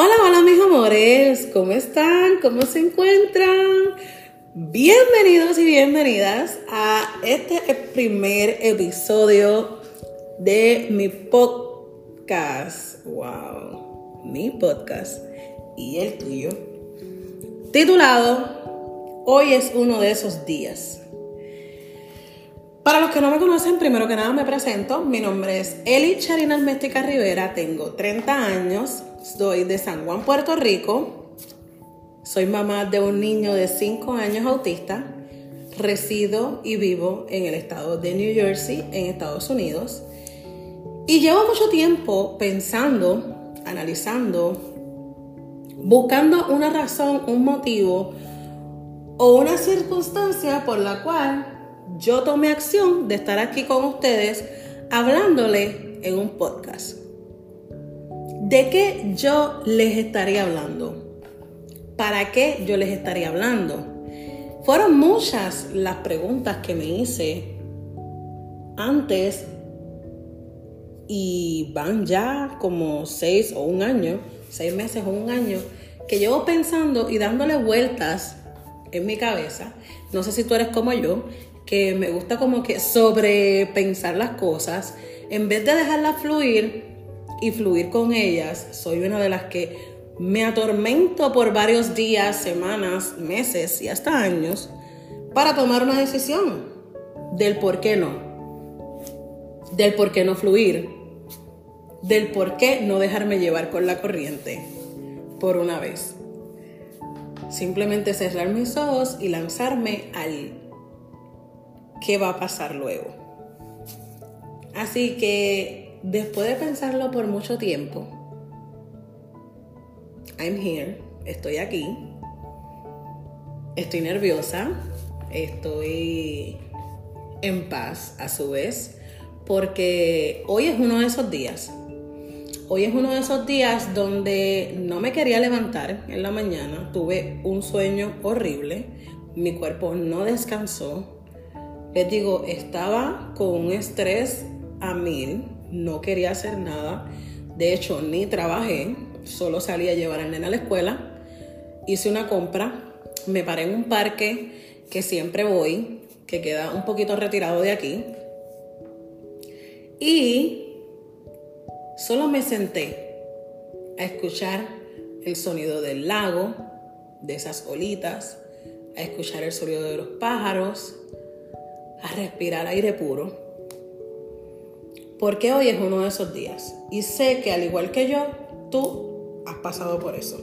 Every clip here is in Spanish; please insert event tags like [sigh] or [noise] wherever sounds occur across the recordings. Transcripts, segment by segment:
Hola, hola mis amores, ¿cómo están? ¿Cómo se encuentran? Bienvenidos y bienvenidas a este primer episodio de mi podcast. Wow, mi podcast y el tuyo. Titulado Hoy es uno de esos días. Para los que no me conocen, primero que nada me presento. Mi nombre es Eli Charina Alméstica Rivera, tengo 30 años, soy de San Juan, Puerto Rico. Soy mamá de un niño de 5 años autista. Resido y vivo en el estado de New Jersey, en Estados Unidos. Y llevo mucho tiempo pensando, analizando, buscando una razón, un motivo o una circunstancia por la cual yo tomé acción de estar aquí con ustedes hablándole en un podcast. ¿De qué yo les estaría hablando? ¿Para qué yo les estaría hablando? Fueron muchas las preguntas que me hice antes y van ya como seis o un año, seis meses o un año, que llevo pensando y dándole vueltas en mi cabeza. No sé si tú eres como yo, que me gusta como que sobrepensar las cosas, en vez de dejarlas fluir y fluir con ellas, soy una de las que me atormento por varios días, semanas, meses y hasta años para tomar una decisión del por qué no, del por qué no fluir, del por qué no dejarme llevar con la corriente por una vez. Simplemente cerrar mis ojos y lanzarme al qué va a pasar luego. Así que después de pensarlo por mucho tiempo, I'm here, estoy aquí, estoy nerviosa, estoy en paz a su vez, porque hoy es uno de esos días. Hoy es uno de esos días donde no me quería levantar en la mañana, tuve un sueño horrible, mi cuerpo no descansó, les digo, estaba con un estrés a mil, no quería hacer nada. De hecho, ni trabajé, solo salí a llevar al nene a la escuela. Hice una compra, me paré en un parque que siempre voy, que queda un poquito retirado de aquí. Y solo me senté a escuchar el sonido del lago, de esas olitas, a escuchar el sonido de los pájaros, a respirar aire puro. Porque hoy es uno de esos días. Y sé que al igual que yo, tú has pasado por eso.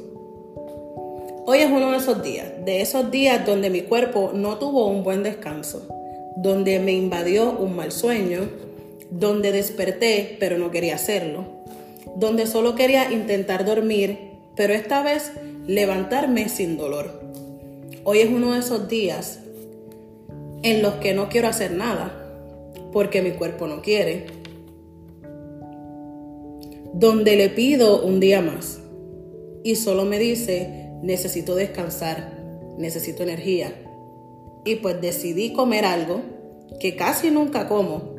Hoy es uno de esos días, de esos días donde mi cuerpo no tuvo un buen descanso, donde me invadió un mal sueño, donde desperté pero no quería hacerlo, donde solo quería intentar dormir, pero esta vez levantarme sin dolor. Hoy es uno de esos días en los que no quiero hacer nada porque mi cuerpo no quiere. Donde le pido un día más y solo me dice, necesito descansar, necesito energía. Y pues decidí comer algo que casi nunca como,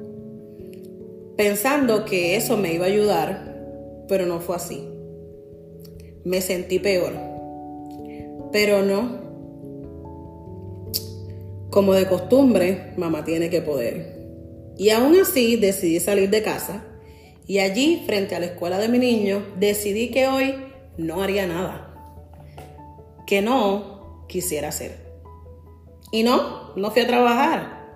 pensando que eso me iba a ayudar, pero no fue así. Me sentí peor. Pero no, como de costumbre, mamá tiene que poder. Y aún así decidí salir de casa y allí, frente a la escuela de mi niño, decidí que hoy no haría nada. Que no quisiera hacer. Y no, no fui a trabajar.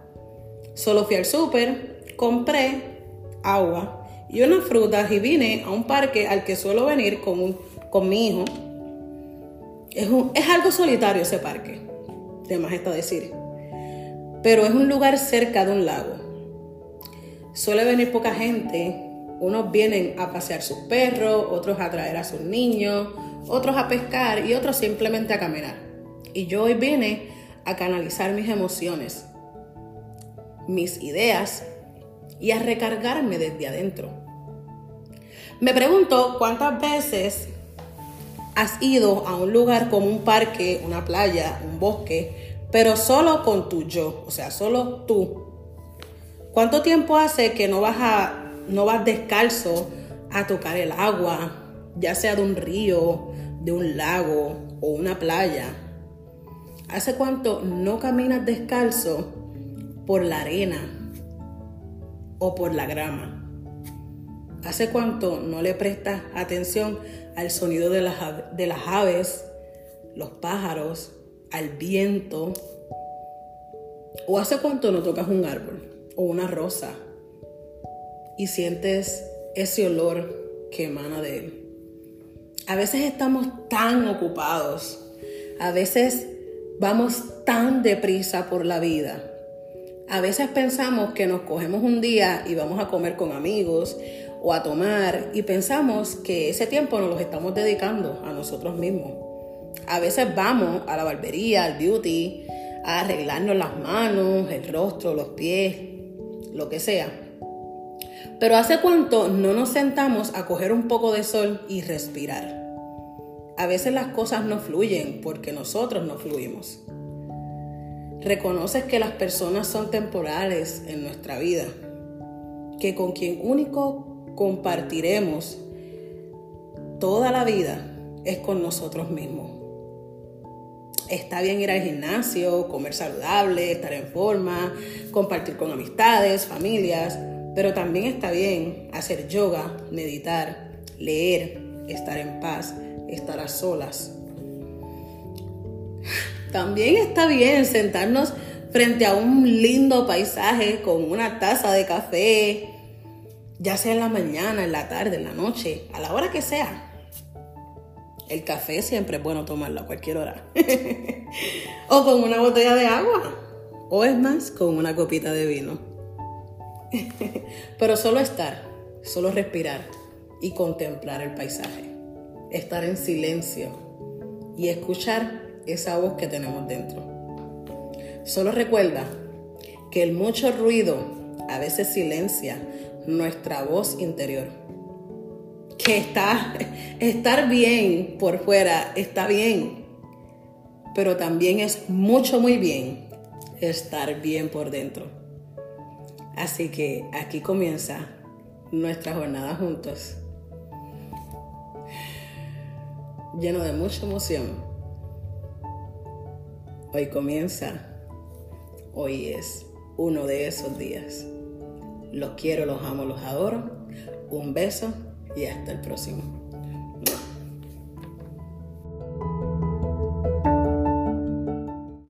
Solo fui al súper, compré agua y unas frutas y vine a un parque al que suelo venir con, con mi hijo. Es, es algo solitario ese parque, de más está decir pero es un lugar cerca de un lago. Suele venir poca gente, unos vienen a pasear sus perros, otros a traer a sus niños, otros a pescar y otros simplemente a caminar. Y yo hoy vine a canalizar mis emociones, mis ideas y a recargarme desde adentro. Me pregunto cuántas veces has ido a un lugar como un parque, una playa, un bosque, pero solo con tu yo, o sea, solo tú. ¿Cuánto tiempo hace que no vas a no vas descalzo a tocar el agua, ya sea de un río, de un lago o una playa? ¿Hace cuánto no caminas descalzo por la arena o por la grama? ¿Hace cuánto no le prestas atención al sonido de las, de las aves, los pájaros, al viento? ¿O hace cuánto no tocas un árbol o una rosa y sientes ese olor que emana de él? A veces estamos tan ocupados, a veces vamos tan deprisa por la vida. A veces pensamos que nos cogemos un día y vamos a comer con amigos o a tomar y pensamos que ese tiempo nos lo estamos dedicando a nosotros mismos. A veces vamos a la barbería, al beauty, a arreglarnos las manos, el rostro, los pies, lo que sea. Pero ¿hace cuánto no nos sentamos a coger un poco de sol y respirar? A veces las cosas no fluyen porque nosotros no fluimos. Reconoces que las personas son temporales en nuestra vida, que con quien único compartiremos toda la vida es con nosotros mismos. Está bien ir al gimnasio, comer saludable, estar en forma, compartir con amistades, familias, pero también está bien hacer yoga, meditar, leer, estar en paz, estar a solas. También está bien sentarnos frente a un lindo paisaje con una taza de café, ya sea en la mañana, en la tarde, en la noche, a la hora que sea. El café siempre es bueno tomarlo a cualquier hora. [laughs] o con una botella de agua. O es más, con una copita de vino. [laughs] Pero solo estar, solo respirar y contemplar el paisaje estar en silencio y escuchar esa voz que tenemos dentro. Solo recuerda que el mucho ruido a veces silencia nuestra voz interior. Que está, [laughs] estar bien por fuera está bien, pero también es mucho, muy bien estar bien por dentro. Así que aquí comienza nuestra jornada juntos lleno de mucha emoción. Hoy comienza, hoy es uno de esos días. Los quiero, los amo, los adoro. Un beso y hasta el próximo.